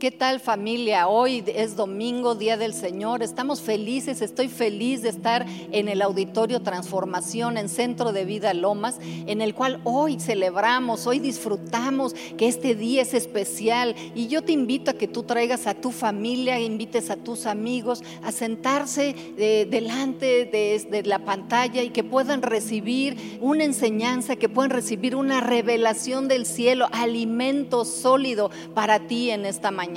¿Qué tal familia? Hoy es domingo, Día del Señor. Estamos felices, estoy feliz de estar en el Auditorio Transformación en Centro de Vida Lomas, en el cual hoy celebramos, hoy disfrutamos que este día es especial. Y yo te invito a que tú traigas a tu familia, invites a tus amigos a sentarse eh, delante de, de la pantalla y que puedan recibir una enseñanza, que puedan recibir una revelación del cielo, alimento sólido para ti en esta mañana.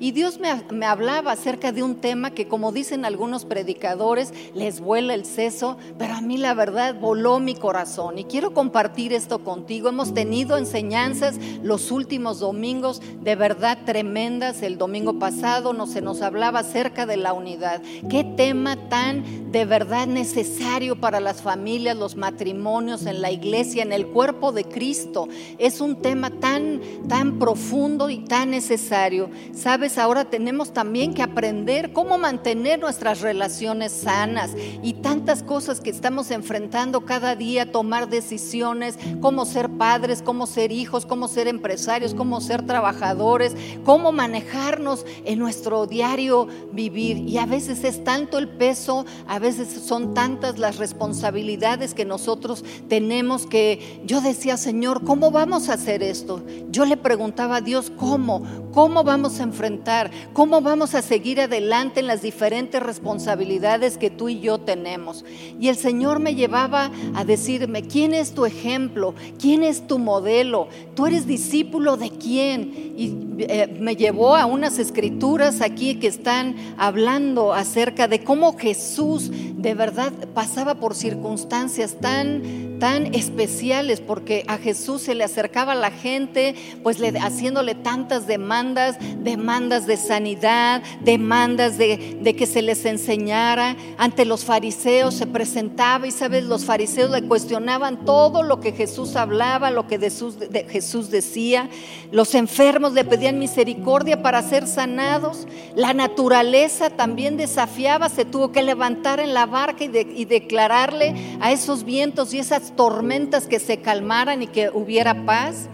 Y Dios me, hablaba acerca de un tema que, como dicen algunos predicadores, les vuela el seso, pero a mí la verdad voló mi corazón. Y quiero compartir esto contigo. Hemos tenido enseñanzas los últimos domingos de verdad tremendas. El domingo pasado no se nos hablaba acerca de la unidad. Qué tema tan de verdad necesario para las familias, los matrimonios, en la iglesia, en el cuerpo de Cristo. Es un tema tan, tan profundo y tan necesario. Sabes, ahora tenemos también que aprender cómo mantener nuestras relaciones sanas y tantas cosas que estamos enfrentando cada día, tomar decisiones, cómo ser padres, cómo ser hijos, cómo ser empresarios, cómo ser trabajadores, cómo manejarnos en nuestro diario vivir. Y a veces es tanto el peso, a veces son tantas las responsabilidades que nosotros tenemos que yo decía, Señor, ¿cómo vamos a hacer esto? Yo le preguntaba a Dios, ¿cómo? ¿Cómo vamos a enfrentar, cómo vamos a seguir adelante en las diferentes responsabilidades que tú y yo tenemos. Y el Señor me llevaba a decirme, ¿quién es tu ejemplo? ¿Quién es tu modelo? ¿Tú eres discípulo de quién? Y eh, me llevó a unas escrituras aquí que están hablando acerca de cómo Jesús de verdad pasaba por circunstancias tan, tan especiales, porque a Jesús se le acercaba la gente, pues le, haciéndole tantas demandas, demandas de sanidad, demandas de, que se les enseñara. Ante los fariseos se presentaba y, sabes, los fariseos le cuestionaban todo lo que Jesús hablaba, lo que Jesús decía. Los enfermos le pedían misericordia para ser sanados. La naturaleza también desafiaba, se tuvo que levantar en la barca y, y declararle a esos vientos y esas tormentas que se calmaran y que hubiera paz.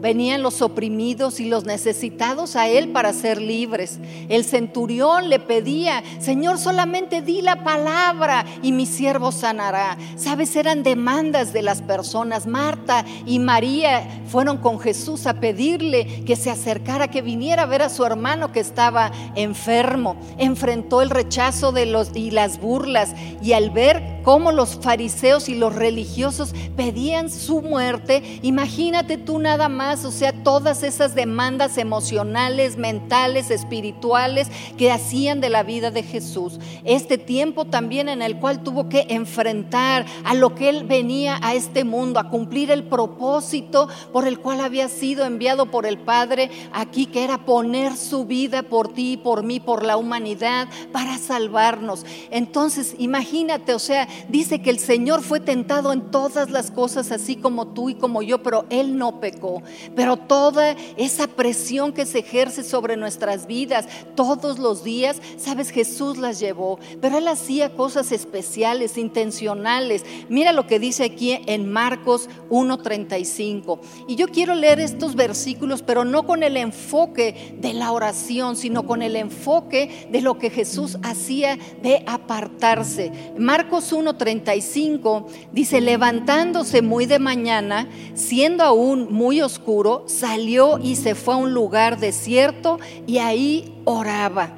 Venían los oprimidos y los necesitados a él para ser libres. El centurión le pedía, Señor, solamente di la palabra y mi siervo sanará. Sabes, eran demandas de las personas. Marta y María fueron con Jesús a pedirle que se acercara, que viniera a ver a su hermano que estaba enfermo. Enfrentó el rechazo de los y las burlas y al ver cómo los fariseos y los religiosos pedían su muerte, imagínate tú nada más o sea, todas esas demandas emocionales, mentales, espirituales que hacían de la vida de Jesús. Este tiempo también en el cual tuvo que enfrentar a lo que él venía a este mundo, a cumplir el propósito por el cual había sido enviado por el Padre aquí, que era poner su vida por ti, por mí, por la humanidad, para salvarnos. Entonces, imagínate, o sea, dice que el Señor fue tentado en todas las cosas, así como tú y como yo, pero Él no pecó. Pero toda esa presión que se ejerce sobre nuestras vidas todos los días, sabes, Jesús las llevó. Pero Él hacía cosas especiales, intencionales. Mira lo que dice aquí en Marcos 1.35. Y yo quiero leer estos versículos, pero no con el enfoque de la oración, sino con el enfoque de lo que Jesús hacía de apartarse. Marcos 1.35 dice, levantándose muy de mañana, siendo aún muy oscuro, salió y se fue a un lugar desierto y ahí oraba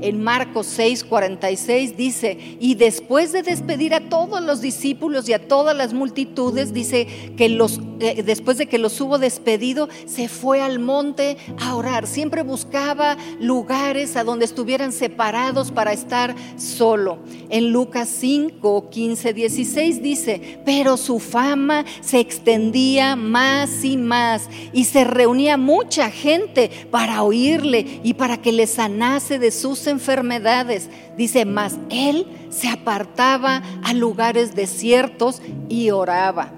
en Marcos 6, 46 dice, y después de despedir a todos los discípulos y a todas las multitudes, dice que los, eh, después de que los hubo despedido, se fue al monte a orar. Siempre buscaba lugares a donde estuvieran separados para estar solo. En Lucas 5, 15, 16 dice, pero su fama se extendía más y más y se reunía mucha gente para oírle y para que le sanase de sus enfermedades. Dice, más él se apartaba a lugares desiertos y oraba.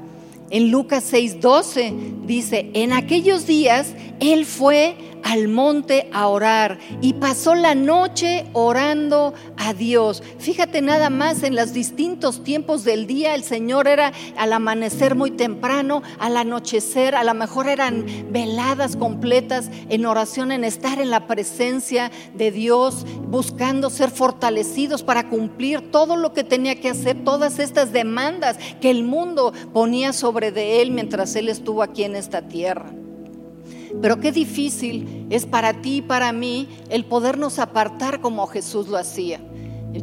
En Lucas 6:12 dice, en aquellos días él fue al monte a orar y pasó la noche orando a Dios. Fíjate nada más en los distintos tiempos del día, el Señor era al amanecer muy temprano, al anochecer, a lo mejor eran veladas completas en oración, en estar en la presencia de Dios, buscando ser fortalecidos para cumplir todo lo que tenía que hacer, todas estas demandas que el mundo ponía sobre de él mientras él estuvo aquí en esta tierra. Pero qué difícil es para ti y para mí el podernos apartar como Jesús lo hacía.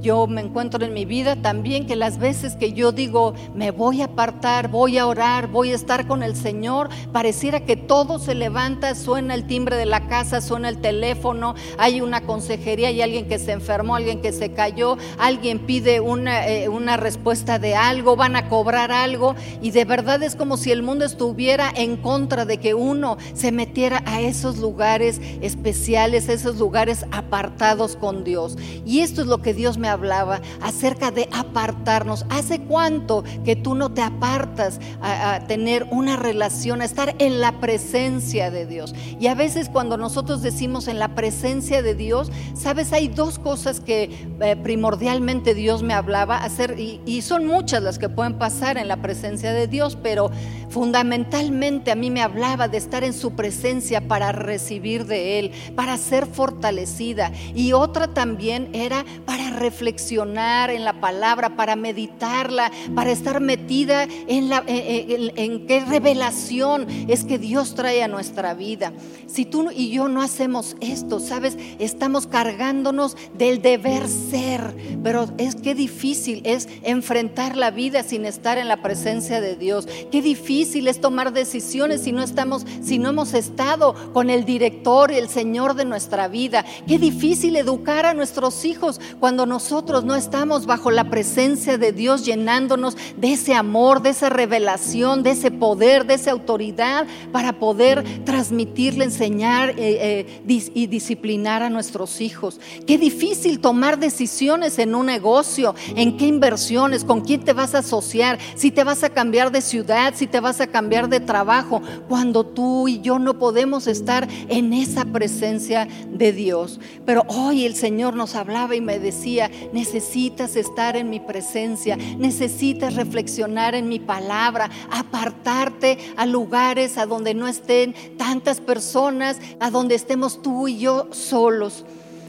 Yo me encuentro en mi vida también que las veces que yo digo, me voy a apartar, voy a orar, voy a estar con el Señor, pareciera que todo se levanta, suena el timbre de la casa, suena el teléfono, hay una consejería, hay alguien que se enfermó, alguien que se cayó, alguien pide una, eh, respuesta de algo, van a cobrar algo y de verdad es como si el mundo estuviera en contra de que uno se metiera a esos lugares especiales, esos lugares apartados con Dios. Y esto es lo que Dios me hablaba acerca de apartarnos. ¿Hace cuánto que tú no te apartas a, tener una relación, a estar en la presencia de Dios? Y a veces cuando nosotros decimos en la presencia de Dios, sabes, hay dos cosas que eh, primordialmente Dios me hablaba hacer, y, y son muchas las que pueden pasar en la presencia de Dios, pero fundamentalmente a mí me hablaba de estar en su presencia para recibir de Él, para ser fortalecida. Y otra también era para reflexionar en la palabra, para meditarla, para estar metida en, la, en, qué revelación es que Dios trae a nuestra vida. Si tú y yo no hacemos esto, sabes, estamos cargándonos del deber ser, pero es que difícil es enfrentar la vida sin estar en la presencia de Dios. Qué difícil es tomar decisiones si no estamos, si no hemos estado con el director y el Señor de nuestra vida. Qué difícil educar a nuestros hijos cuando nos nosotros no estamos bajo la presencia de Dios llenándonos de ese amor, de esa revelación, de ese poder, de esa autoridad para poder transmitirle, enseñar eh, eh, y disciplinar a nuestros hijos. Qué difícil tomar decisiones en un negocio, en qué inversiones, con quién te vas a asociar, si te vas a cambiar de ciudad, si te vas a cambiar de trabajo, cuando tú y yo no podemos estar en esa presencia de Dios. Pero hoy el Señor nos hablaba y me decía, necesitas estar en mi presencia, necesitas reflexionar en mi palabra, apartarte a lugares a donde no estén tantas personas, a donde estemos tú y yo solos.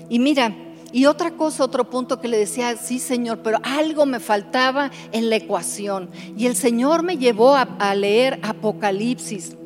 Y mira, y otra cosa, otro punto que le decía, sí Señor, pero algo me faltaba en la ecuación. Y el Señor me llevó a, a leer Apocalipsis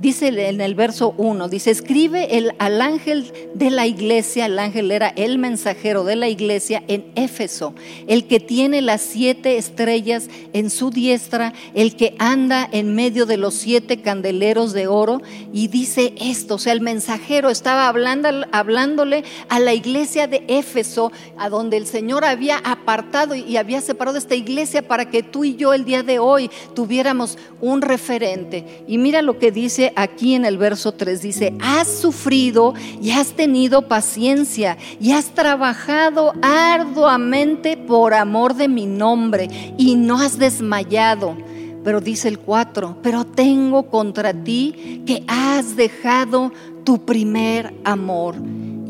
dice en el verso 1, dice, escribe el, al ángel de la iglesia, el ángel era el mensajero de la iglesia en Éfeso, el que tiene las siete estrellas en su diestra, el que anda en medio de los siete candeleros de oro, y dice esto, o sea, el mensajero estaba hablando, hablándole a la iglesia de Éfeso, a donde el Señor había apartado y había separado esta iglesia para que tú y yo el día de hoy tuviéramos un referente. Y mira lo que dice aquí en el verso 3, dice, has sufrido y has tenido paciencia y has trabajado arduamente por amor de mi nombre y no has desmayado. Pero dice el 4, pero tengo contra ti que has dejado tu primer amor.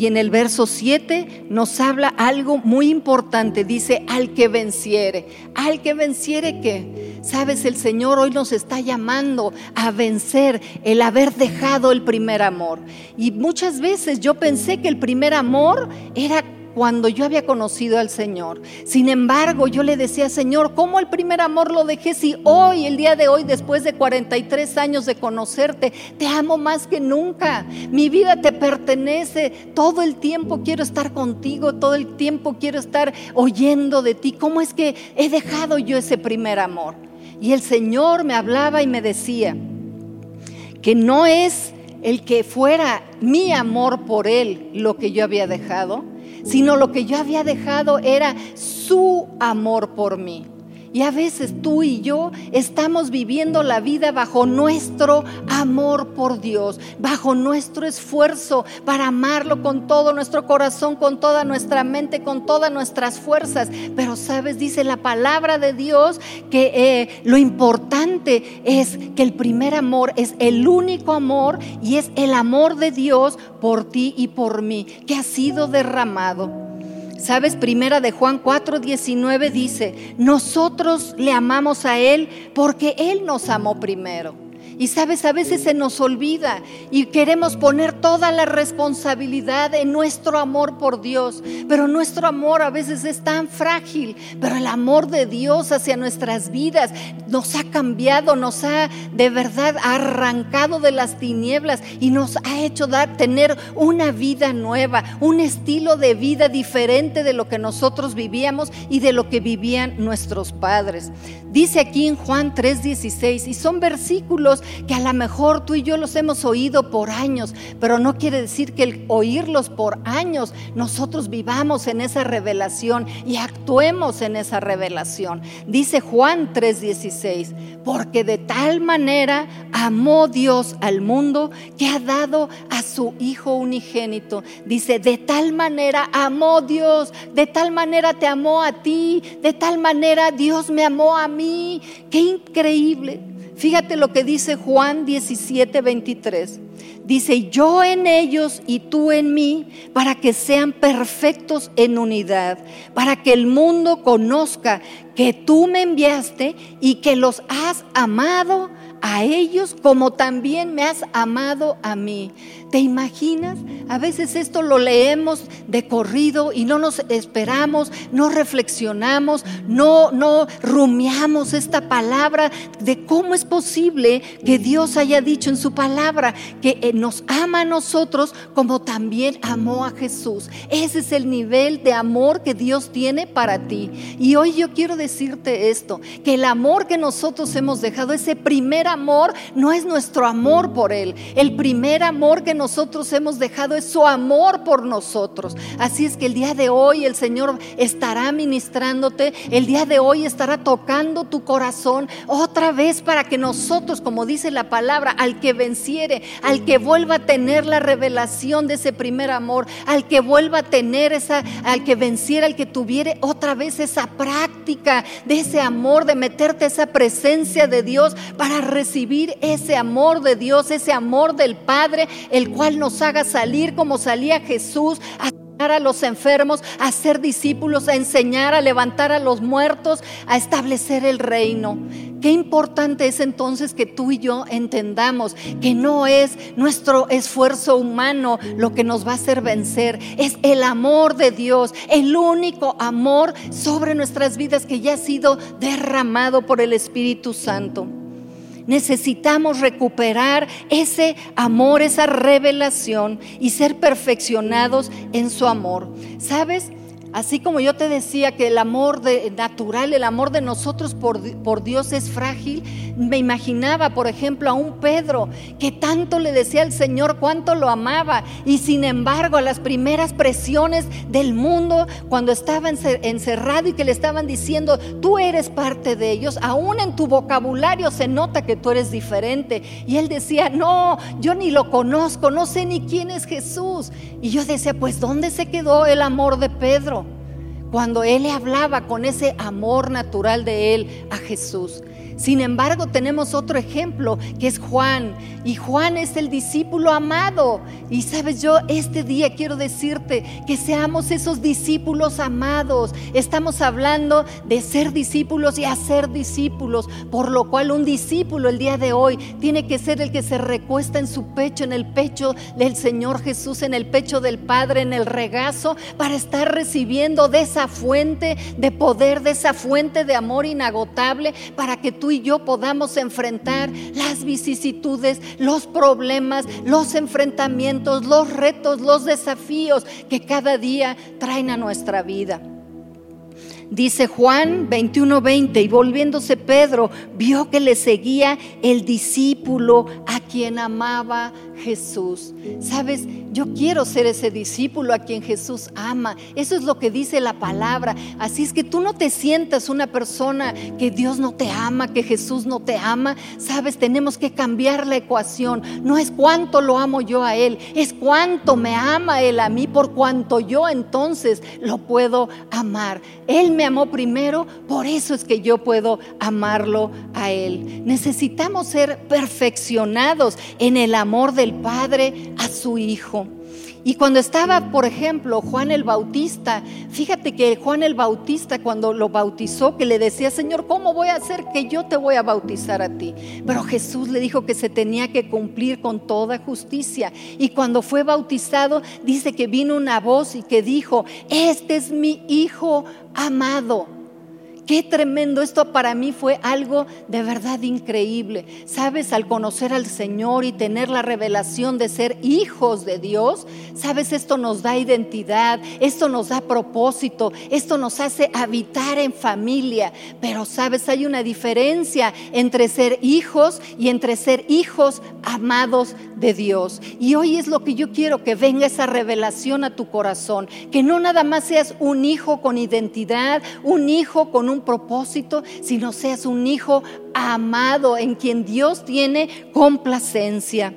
Y en el verso 7 nos habla algo muy importante. Dice, al que venciere. Al que venciere que, sabes, el Señor hoy nos está llamando a vencer el haber dejado el primer amor. Y muchas veces yo pensé que el primer amor era cuando yo había conocido al Señor. Sin embargo, yo le decía, Señor, ¿cómo el primer amor lo dejé si hoy, el día de hoy, después de 43 años de conocerte, te amo más que nunca? Mi vida te pertenece, todo el tiempo quiero estar contigo, todo el tiempo quiero estar oyendo de ti. ¿Cómo es que he dejado yo ese primer amor? Y el Señor me hablaba y me decía que no es el que fuera mi amor por Él lo que yo había dejado, sino lo que yo había dejado era su amor por mí. Y a veces tú y yo estamos viviendo la vida bajo nuestro amor por Dios, bajo nuestro esfuerzo para amarlo con todo nuestro corazón, con toda nuestra mente, con todas nuestras fuerzas. Pero sabes, dice la palabra de Dios que eh, lo importante es que el primer amor es el único amor y es el amor de Dios por ti y por mí, que ha sido derramado. Sabes, primera de Juan 4:19 dice, nosotros le amamos a Él porque Él nos amó primero. Y sabes, a veces se nos olvida y queremos poner toda la responsabilidad en nuestro amor por Dios. Pero nuestro amor a veces es tan frágil. Pero el amor de Dios hacia nuestras vidas nos ha cambiado, nos ha de verdad arrancado de las tinieblas y nos ha hecho dar, tener una vida nueva, un estilo de vida diferente de lo que nosotros vivíamos y de lo que vivían nuestros padres. Dice aquí en Juan 3:16 y son versículos que a lo mejor tú y yo los hemos oído por años, pero no quiere decir que el oírlos por años nosotros vivamos en esa revelación y actuemos en esa revelación. Dice Juan 3:16, porque de tal manera amó Dios al mundo que ha dado a su Hijo unigénito. Dice, de tal manera amó Dios, de tal manera te amó a ti, de tal manera Dios me amó a mí. Qué increíble. Fíjate lo que dice Juan 17, 23. Dice, yo en ellos y tú en mí, para que sean perfectos en unidad, para que el mundo conozca que tú me enviaste y que los has amado a ellos como también me has amado a mí. ¿Te imaginas? A veces esto lo leemos de corrido y no nos esperamos, no reflexionamos, no, no rumiamos esta palabra de cómo es posible que Dios haya dicho en su palabra que eh, nos ama a nosotros como también amó a Jesús. Ese es el nivel de amor que Dios tiene para ti. Y hoy yo quiero decirte esto, que el amor que nosotros hemos dejado, ese primer amor, no es nuestro amor por Él. El primer amor que nosotros hemos dejado es su amor por nosotros. Así es que el día de hoy el Señor estará ministrándote, el día de hoy estará tocando tu corazón otra vez para que nosotros, como dice la palabra, al que venciere, al que vuelva a tener la revelación de ese primer amor, al que vuelva a tener esa, al que venciera, al que tuviere otra vez esa práctica de ese amor, de meterte esa presencia de Dios para recibir ese amor de Dios, ese amor del Padre, el cual nos haga salir como salía Jesús a a los enfermos, a ser discípulos, a enseñar, a levantar a los muertos, a establecer el reino. Qué importante es entonces que tú y yo entendamos que no es nuestro esfuerzo humano lo que nos va a hacer vencer, es el amor de Dios, el único amor sobre nuestras vidas que ya ha sido derramado por el Espíritu Santo. Necesitamos recuperar ese amor, esa revelación y ser perfeccionados en su amor. ¿Sabes? Así como yo te decía que el amor de, natural, el amor de nosotros por, por, Dios es frágil, me imaginaba, por ejemplo, a un Pedro que tanto le decía al Señor cuánto lo amaba y sin embargo a las primeras presiones del mundo, cuando estaba encerrado y que le estaban diciendo, tú eres parte de ellos, aún en tu vocabulario se nota que tú eres diferente. Y él decía, no, yo ni lo conozco, no sé ni quién es Jesús. Y yo decía, pues ¿dónde se quedó el amor de Pedro? cuando él le hablaba con ese amor natural de él a Jesús. Sin embargo, tenemos otro ejemplo que es Juan. Y Juan es el discípulo amado. Y sabes, yo este día quiero decirte que seamos esos discípulos amados. Estamos hablando de ser discípulos y hacer discípulos. Por lo cual un discípulo el día de hoy tiene que ser el que se recuesta en su pecho, en el pecho del Señor Jesús, en el pecho del Padre, en el regazo, para estar recibiendo de esa fuente de poder, de esa fuente de amor inagotable, para que y yo podamos enfrentar las vicisitudes, los problemas, los enfrentamientos, los retos, los desafíos que cada día traen a nuestra vida. Dice Juan 21:20, y volviéndose Pedro, vio que le seguía el discípulo a quien amaba Jesús. Sabes, yo quiero ser ese discípulo a quien Jesús ama. Eso es lo que dice la palabra. Así es que tú no te sientas una persona que Dios no te ama, que Jesús no te ama. Sabes, tenemos que cambiar la ecuación. No es cuánto lo amo yo a Él, es cuánto me ama Él a mí, por cuanto yo entonces lo puedo amar. Él me amó primero, por eso es que yo puedo amarlo a Él. Necesitamos ser perfeccionados en el amor del Padre a su Hijo. Y cuando estaba, por ejemplo, Juan el Bautista, fíjate que Juan el Bautista cuando lo bautizó, que le decía, Señor, ¿cómo voy a hacer que yo te voy a bautizar a ti? Pero Jesús le dijo que se tenía que cumplir con toda justicia. Y cuando fue bautizado, dice que vino una voz y que dijo, este es mi Hijo amado Qué tremendo, esto para mí fue algo de verdad increíble. Sabes, al conocer al Señor y tener la revelación de ser hijos de Dios, sabes, esto nos da identidad, esto nos da propósito, esto nos hace habitar en familia. Pero sabes, hay una diferencia entre ser hijos y entre ser hijos amados de Dios. Y hoy es lo que yo quiero, que venga esa revelación a tu corazón, que no nada más seas un hijo con identidad, un hijo con un propósito, sino seas un hijo amado en quien Dios tiene complacencia.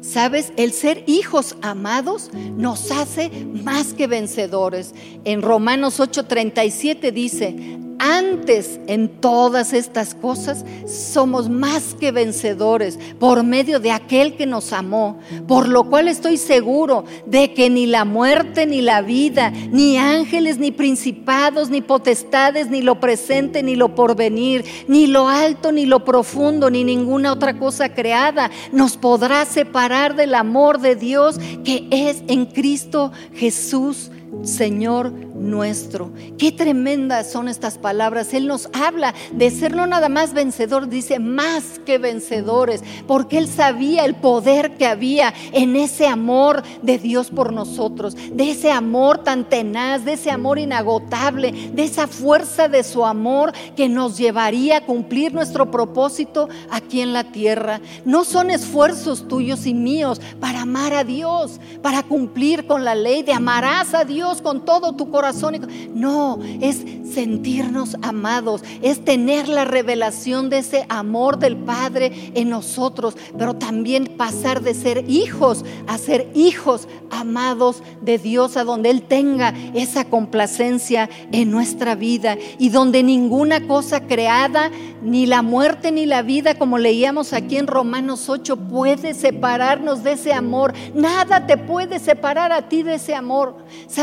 Sabes, el ser hijos amados nos hace más que vencedores. En Romanos 8:37 dice, antes en todas estas cosas somos más que vencedores por medio de aquel que nos amó, por lo cual estoy seguro de que ni la muerte, ni la vida, ni ángeles, ni principados, ni potestades, ni lo presente, ni lo porvenir, ni lo alto, ni lo profundo, ni ninguna otra cosa creada nos podrá separar del amor de Dios que es en Cristo Jesús Señor nuestro. Qué tremendas son estas palabras. Él nos habla de ser no nada más vencedor, dice más que vencedores, porque Él sabía el poder que había en ese amor de Dios por nosotros, de ese amor tan tenaz, de ese amor inagotable, de esa fuerza de su amor que nos llevaría a cumplir nuestro propósito aquí en la tierra. No son esfuerzos tuyos y míos para amar a Dios, para cumplir con la ley de amarás a Dios con todo tu corazón. No, es sentirnos amados, es tener la revelación de ese amor del Padre en nosotros, pero también pasar de ser hijos a ser hijos amados de Dios, a donde Él tenga esa complacencia en nuestra vida y donde ninguna cosa creada, ni la muerte ni la vida, como leíamos aquí en Romanos 8, puede separarnos de ese amor. Nada te puede separar a ti de ese amor.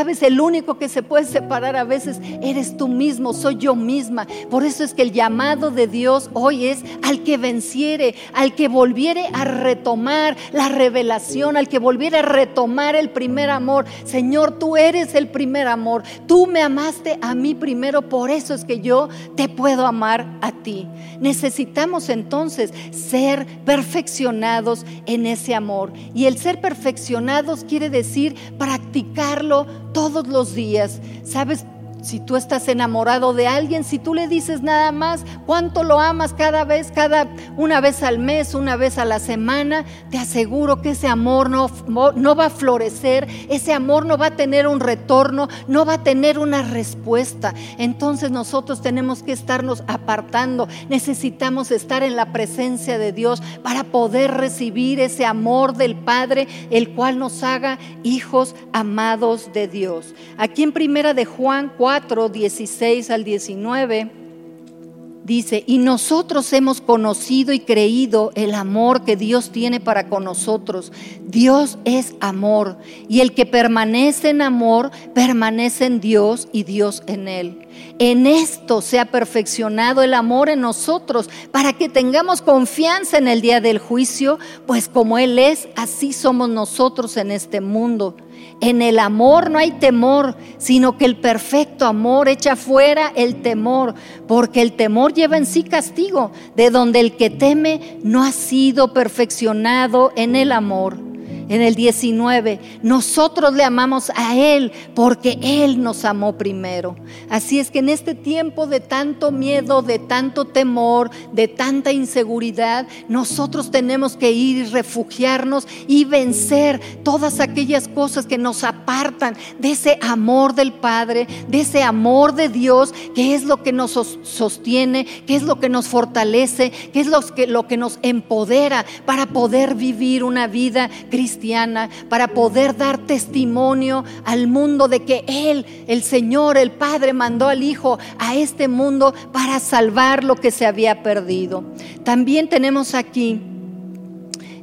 El único que se puede separar a veces eres tú mismo, soy yo misma. Por eso es que el llamado de Dios hoy es al que venciere, al que volviere a retomar la revelación, al que volviere a retomar el primer amor. Señor, tú eres el primer amor. Tú me amaste a mí primero, por eso es que yo te puedo amar a ti. Necesitamos entonces ser perfeccionados en ese amor. Y el ser perfeccionados quiere decir practicarlo todos los días. ¿Sabes? Si tú estás enamorado de alguien, si tú le dices nada más cuánto lo amas cada vez, cada una vez al mes, una vez a la semana, te aseguro que ese amor no, no va a florecer, ese amor no va a tener un retorno, no va a tener una respuesta. Entonces nosotros tenemos que estarnos apartando, necesitamos estar en la presencia de Dios para poder recibir ese amor del Padre, el cual nos haga hijos amados de Dios. Aquí en primera de Juan 4 16 al 19, dice, y nosotros hemos conocido y creído el amor que Dios tiene para con nosotros. Dios es amor, y el que permanece en amor, permanece en Dios y Dios en él. En esto se ha perfeccionado el amor en nosotros, para que tengamos confianza en el día del juicio, pues como Él es, así somos nosotros en este mundo. En el amor no hay temor, sino que el perfecto amor echa fuera el temor, porque el temor lleva en sí castigo, de donde el que teme no ha sido perfeccionado en el amor. En el 19, nosotros le amamos a Él porque Él nos amó primero. Así es que en este tiempo de tanto miedo, de tanto temor, de tanta inseguridad, nosotros tenemos que ir y refugiarnos y vencer todas aquellas cosas que nos apartan de ese amor del Padre, de ese amor de Dios, que es lo que nos sostiene, que es lo que nos fortalece, que es lo que, lo que nos empodera para poder vivir una vida cristiana para poder dar testimonio al mundo de que Él, el Señor, el Padre, mandó al Hijo a este mundo para salvar lo que se había perdido. También tenemos aquí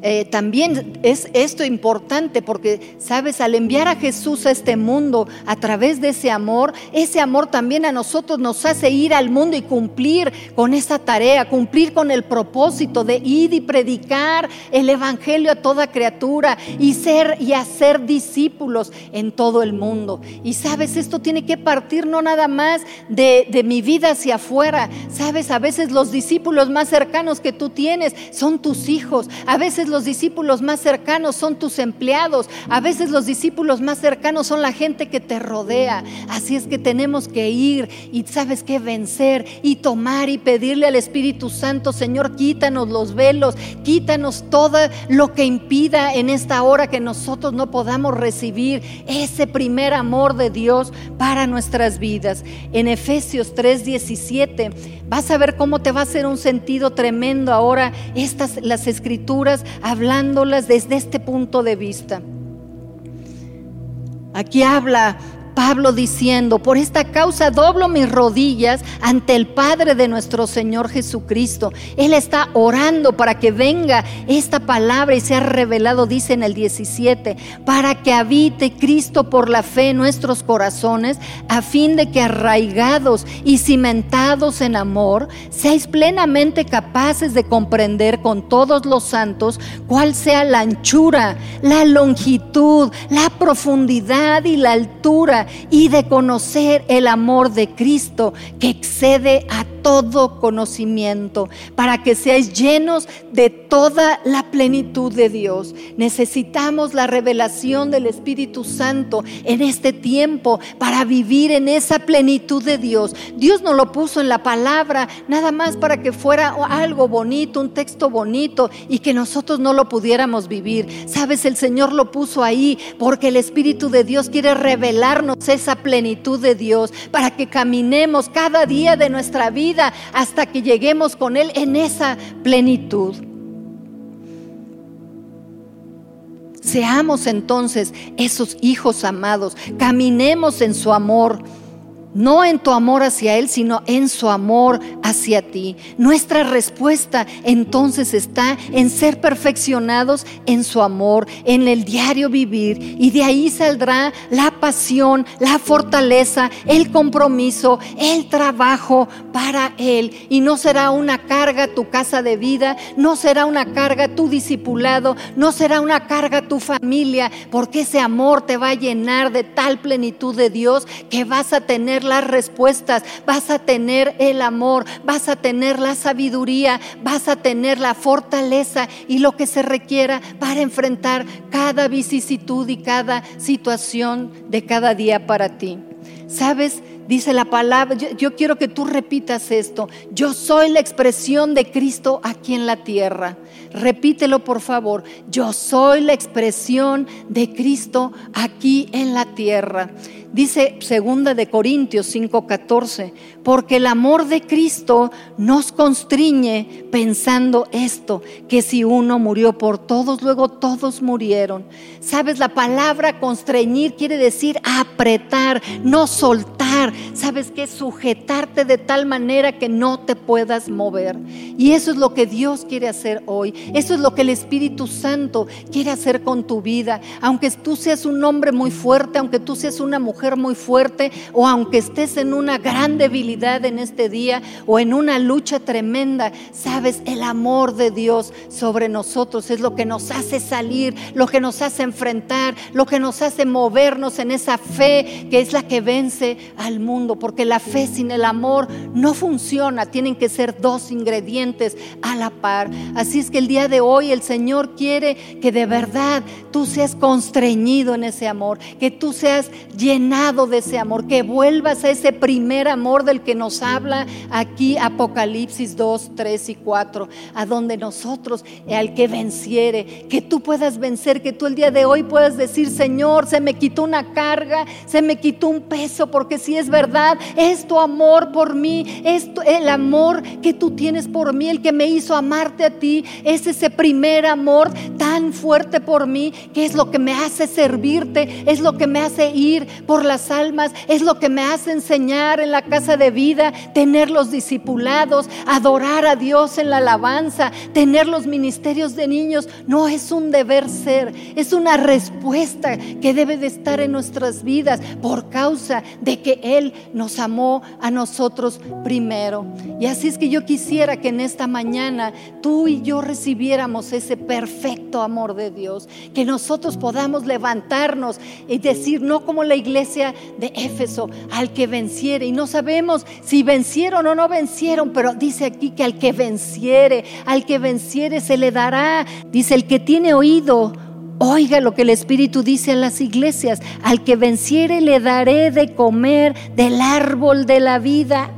eh, también es esto importante porque, sabes, al enviar a Jesús a este mundo a través de ese amor, ese amor también a nosotros nos hace ir al mundo y cumplir con esa tarea, cumplir con el propósito de ir y predicar el Evangelio a toda criatura y ser y hacer discípulos en todo el mundo. Y sabes, esto tiene que partir no nada más de, de mi vida hacia afuera. Sabes, a veces los discípulos más cercanos que tú tienes son tus hijos. A veces los discípulos más cercanos son tus empleados, a veces los discípulos más cercanos son la gente que te rodea. Así es que tenemos que ir y sabes que vencer y tomar y pedirle al Espíritu Santo, Señor, quítanos los velos, quítanos todo lo que impida en esta hora que nosotros no podamos recibir ese primer amor de Dios para nuestras vidas. En Efesios 3:17 Vas a ver cómo te va a hacer un sentido tremendo ahora estas las escrituras hablándolas desde este punto de vista. Aquí habla Pablo diciendo, por esta causa doblo mis rodillas ante el Padre de nuestro Señor Jesucristo. Él está orando para que venga esta palabra y sea revelado, dice en el 17, para que habite Cristo por la fe en nuestros corazones, a fin de que arraigados y cimentados en amor, seáis plenamente capaces de comprender con todos los santos cuál sea la anchura, la longitud, la profundidad y la altura y de conocer el amor de Cristo que excede a todo conocimiento, para que seáis llenos de toda la plenitud de Dios. Necesitamos la revelación del Espíritu Santo en este tiempo para vivir en esa plenitud de Dios. Dios nos lo puso en la palabra, nada más para que fuera algo bonito, un texto bonito y que nosotros no lo pudiéramos vivir. Sabes, el Señor lo puso ahí porque el Espíritu de Dios quiere revelarnos esa plenitud de Dios para que caminemos cada día de nuestra vida hasta que lleguemos con Él en esa plenitud. Seamos entonces esos hijos amados, caminemos en su amor no en tu amor hacia Él, sino en su amor hacia ti. Nuestra respuesta entonces está en ser perfeccionados en su amor, en el diario vivir, y de ahí saldrá la pasión, la fortaleza, el compromiso, el trabajo para Él. Y no será una carga tu casa de vida, no será una carga tu discipulado, no será una carga tu familia, porque ese amor te va a llenar de tal plenitud de Dios que vas a tener las respuestas, vas a tener el amor, vas a tener la sabiduría, vas a tener la fortaleza y lo que se requiera para enfrentar cada vicisitud y cada situación de cada día para ti. ¿Sabes? Dice la palabra, yo, quiero que tú repitas esto. Yo soy la expresión de Cristo aquí en la tierra. Repítelo por favor. Yo soy la expresión de Cristo aquí en la tierra. Dice segunda de Corintios 5:14, porque el amor de Cristo nos constriñe pensando esto, que si uno murió por todos, luego todos murieron. Sabes, la palabra constreñir quiere decir apretar, no soltar. Sabes que sujetarte de tal manera que no te puedas mover. Y eso es lo que Dios quiere hacer hoy. Eso es lo que el Espíritu Santo quiere hacer con tu vida. Aunque tú seas un hombre muy fuerte, aunque tú seas una mujer muy fuerte o aunque estés en una gran debilidad en este día o en una lucha tremenda, sabes, el amor de Dios sobre nosotros es lo que nos hace salir, lo que nos hace enfrentar, lo que nos hace movernos en esa fe que es la que vence al mundo, porque la fe sin el amor no funciona, tienen que ser dos ingredientes a la par. Así es que el día de hoy el Señor quiere que de verdad tú seas constreñido en ese amor, que tú seas llenado de ese amor, que vuelvas a ese primer amor del que nos habla aquí Apocalipsis 2, 3 y 4, a donde nosotros, al que venciere, que tú puedas vencer, que tú el día de hoy puedas decir, Señor, se me quitó una carga, se me quitó un peso, porque si es verdad, es tu amor por mí, es el amor que tú tienes por mí, el que me hizo amarte a ti, es ese primer amor tan fuerte por mí, que es lo que me hace servirte, es lo que me hace ir por las almas, es lo que me hace enseñar en la casa de vida, tener los discipulados, adorar a Dios en la alabanza, tener los ministerios de niños. No es un deber ser, es una respuesta que debe de estar en nuestras vidas por causa de que Él nos amó a nosotros primero. Y así es que yo quisiera que en esta mañana tú y yo recibiéramos ese perfecto amor de Dios, que nosotros podamos levantarnos y decir, no como la iglesia de Éfeso, al que venciere. Y no sabemos si vencieron o no vencieron, pero dice aquí que al que venciere, al que venciere se le dará. Dice, el que tiene oído, Oiga lo que el Espíritu dice a las iglesias. Al que venciere le daré de comer del árbol de la vida.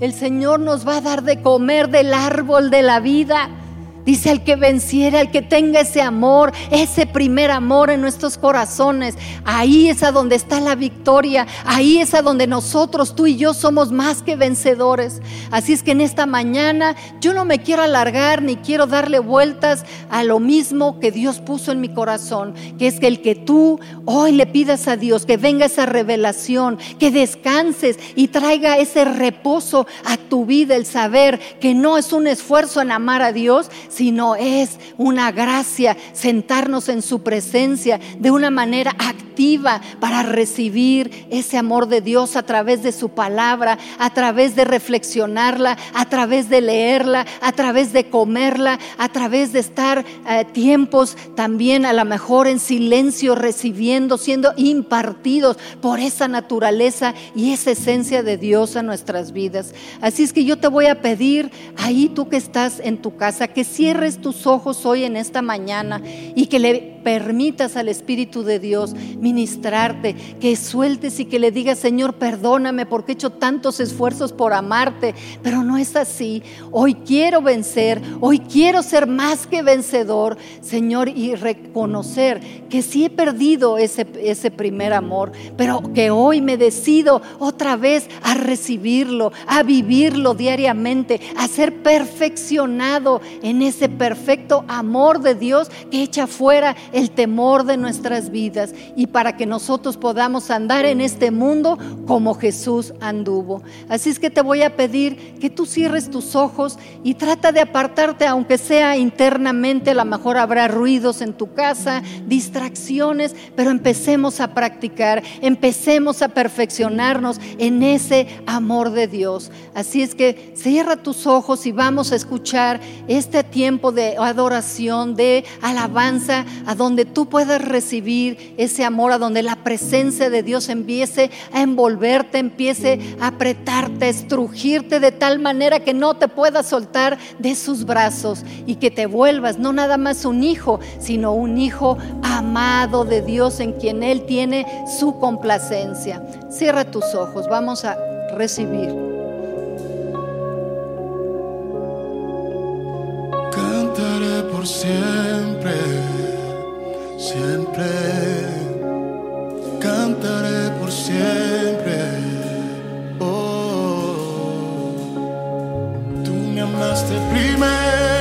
El Señor nos va a dar de comer del árbol de la vida. Dice al que venciera, al que tenga ese amor, ese primer amor en nuestros corazones. Ahí es a donde está la victoria. Ahí es a donde nosotros, tú y yo, somos más que vencedores. Así es que en esta mañana yo no me quiero alargar ni quiero darle vueltas a lo mismo que Dios puso en mi corazón. Que es que el que tú hoy le pidas a Dios, que venga esa revelación, que descanses y traiga ese reposo a tu vida, el saber que no es un esfuerzo en amar a Dios, sino es una gracia sentarnos en su presencia de una manera activa para recibir ese amor de Dios a través de su palabra, a través de reflexionarla, a través de leerla, a través de comerla, a través de estar eh, tiempos también a lo mejor en silencio recibiendo, siendo impartidos por esa naturaleza y esa esencia de Dios a nuestras vidas. Así es que yo te voy a pedir ahí tú que estás en tu casa que si cierres tus ojos hoy en esta mañana y que le permitas al Espíritu de Dios ministrarte, que sueltes y que le digas, Señor, perdóname porque he hecho tantos esfuerzos por amarte, pero no es así. Hoy quiero vencer, hoy quiero ser más que vencedor, Señor, y reconocer que sí he perdido ese, ese primer amor, pero que hoy me decido otra vez a recibirlo, a vivirlo diariamente, a ser perfeccionado en ese ese perfecto amor de Dios que echa fuera el temor de nuestras vidas y para que nosotros podamos andar en este mundo como Jesús anduvo. Así es que te voy a pedir que tú cierres tus ojos y trata de apartarte, aunque sea internamente, a lo mejor habrá ruidos en tu casa, distracciones, pero empecemos a practicar, empecemos a perfeccionarnos en ese amor de Dios. Así es que cierra tus ojos y vamos a escuchar este tiempo tiempo de adoración, de alabanza, a donde tú puedas recibir ese amor, a donde la presencia de Dios empiece a envolverte, empiece a apretarte, a estrujirte de tal manera que no te puedas soltar de sus brazos y que te vuelvas no nada más un hijo, sino un hijo amado de Dios en quien Él tiene su complacencia. Cierra tus ojos, vamos a recibir. Siempre, siempre, cantaré por siempre. Oh, tú me amaste primero.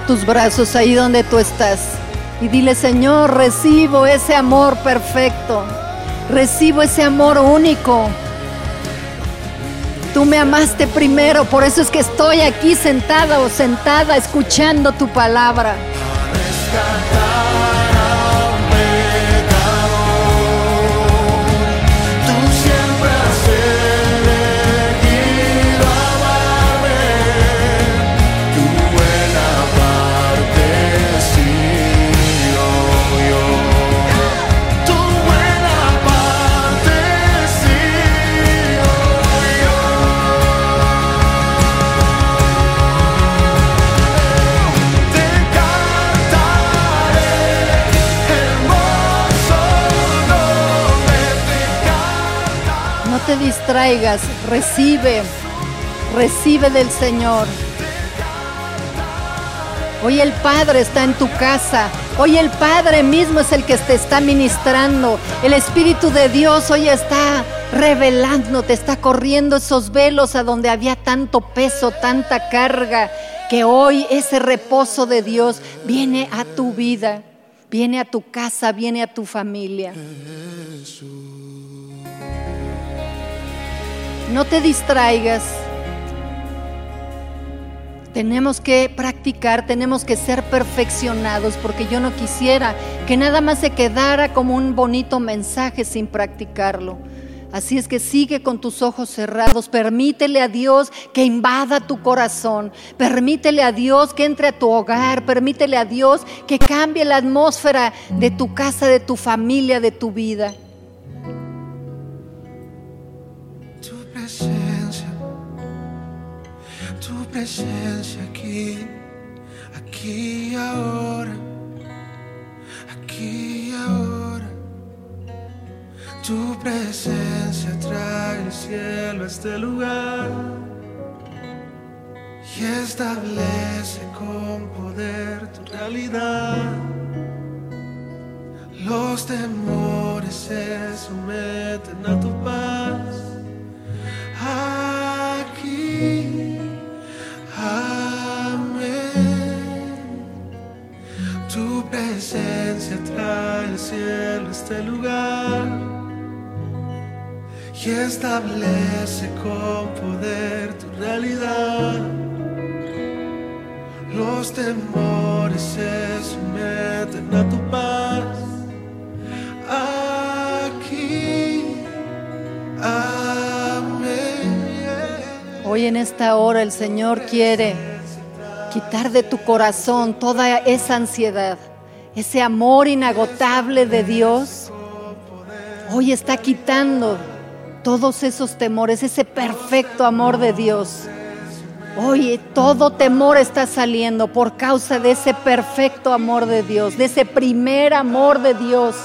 Tus brazos ahí donde tú estás y dile, Señor, recibo ese amor perfecto, recibo ese amor único. Tú me amaste primero, por eso es que estoy aquí sentada o sentada escuchando tu palabra. Distraigas, recibe, recibe del Señor. Hoy el Padre está en tu casa. Hoy el Padre mismo es el que te está ministrando. El Espíritu de Dios hoy está revelando, te está corriendo esos velos a donde había tanto peso, tanta carga, que hoy ese reposo de Dios viene a tu vida, viene a tu casa, viene a tu familia. No te distraigas. Tenemos que practicar, tenemos que ser perfeccionados, porque yo no quisiera que nada más se quedara como un bonito mensaje sin practicarlo. Así es que sigue con tus ojos cerrados, permítele a Dios que invada tu corazón, permítele a Dios que entre a tu hogar, permítele a Dios que cambie la atmósfera de tu casa, de tu familia, de tu vida. Presencia aquí, aquí y ahora, aquí y ahora. Tu presencia trae el cielo a este lugar y establece con poder tu realidad. Los temores se someten a tu paz. Presencia trae el cielo este lugar y establece con poder tu realidad. Los temores se someten a tu paz. Aquí, amén. Hoy en esta hora el Señor quiere quitar de tu corazón toda esa ansiedad ese amor inagotable de Dios, hoy está quitando todos esos temores, ese perfecto amor de Dios. Hoy todo temor está saliendo por causa de ese perfecto amor de Dios, de ese primer amor de Dios.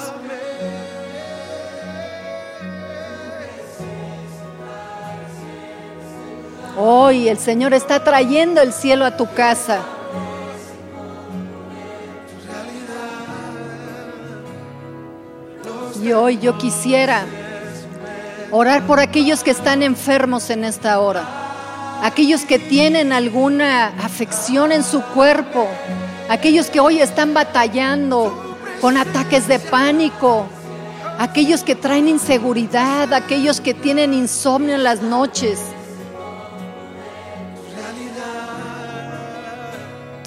Hoy el Señor está trayendo el cielo a tu casa. Y hoy yo quisiera orar por aquellos que están enfermos en esta hora, aquellos que tienen alguna afección en su cuerpo, aquellos que hoy están batallando con ataques de pánico, aquellos que traen inseguridad, aquellos que tienen insomnio en las noches.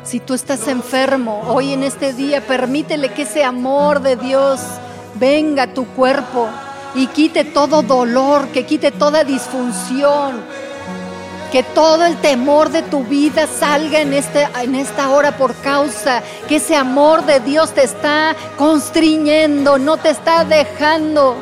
Si tú estás enfermo, hoy en este día permítele que ese amor de Dios venga tu cuerpo y quite todo dolor, que quite toda disfunción, que todo el temor de tu vida salga en, este, en esta hora por causa que ese amor de Dios te está constriñendo, no te está dejando.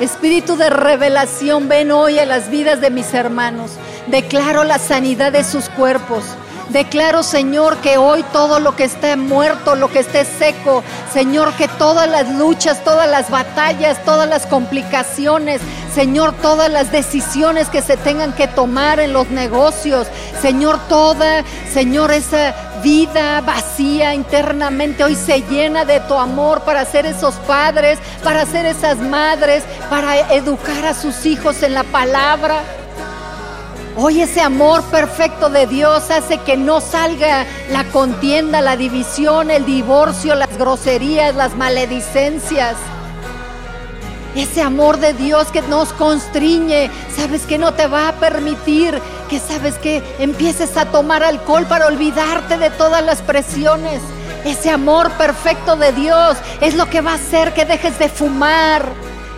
Espíritu de revelación, ven hoy a las vidas de mis hermanos. Declaro la sanidad de sus cuerpos. Declaro, Señor, que hoy todo lo que esté muerto, lo que esté seco, Señor, que todas las luchas, todas las batallas, todas las complicaciones, Señor, todas las decisiones que se tengan que tomar en los negocios, Señor, toda, Señor, esa vida vacía internamente hoy se llena de tu amor para ser esos padres, para ser esas madres, para educar a sus hijos en la palabra. Hoy ese amor perfecto de Dios hace que no salga la contienda, la división, el divorcio, las groserías, las maledicencias. Ese amor de Dios que nos constriñe, sabes que no te va a permitir que sabes que empieces a tomar alcohol para olvidarte de todas las presiones. Ese amor perfecto de Dios es lo que va a hacer que dejes de fumar,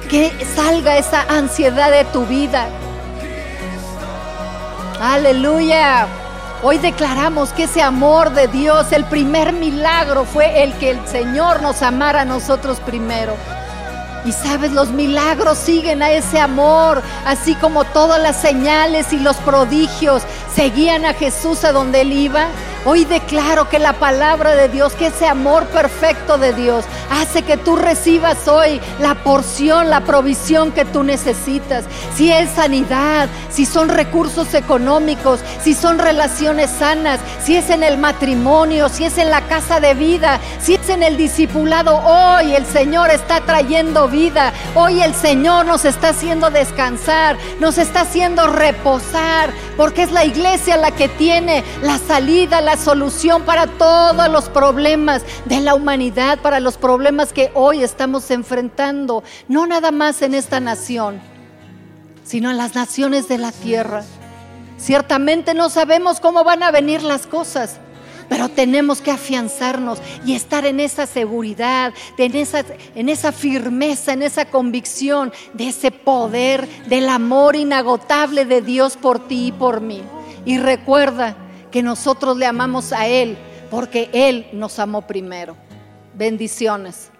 que salga esa ansiedad de tu vida. Aleluya. Hoy declaramos que ese amor de Dios, el primer milagro fue el que el Señor nos amara a nosotros primero. Y sabes, los milagros siguen a ese amor, así como todas las señales y los prodigios seguían a Jesús a donde él iba. Hoy declaro que la palabra de Dios, que ese amor perfecto de Dios, hace que tú recibas hoy la porción, la provisión que tú necesitas. Si es sanidad, si son recursos económicos, si son relaciones sanas, si es en el matrimonio, si es en la casa de vida, si es en el discipulado, hoy el Señor está trayendo vida. Hoy el Señor nos está haciendo descansar, nos está haciendo reposar, porque es la iglesia la que tiene la salida, la solución para todos los problemas de la humanidad, para los problemas que hoy estamos enfrentando, no nada más en esta nación, sino en las naciones de la tierra. Ciertamente no sabemos cómo van a venir las cosas, pero tenemos que afianzarnos y estar en esa seguridad, en esa, firmeza, en esa convicción de ese poder, del amor inagotable de Dios por ti y por mí. Y recuerda que nosotros le amamos a Él porque Él nos amó primero. Bendiciones.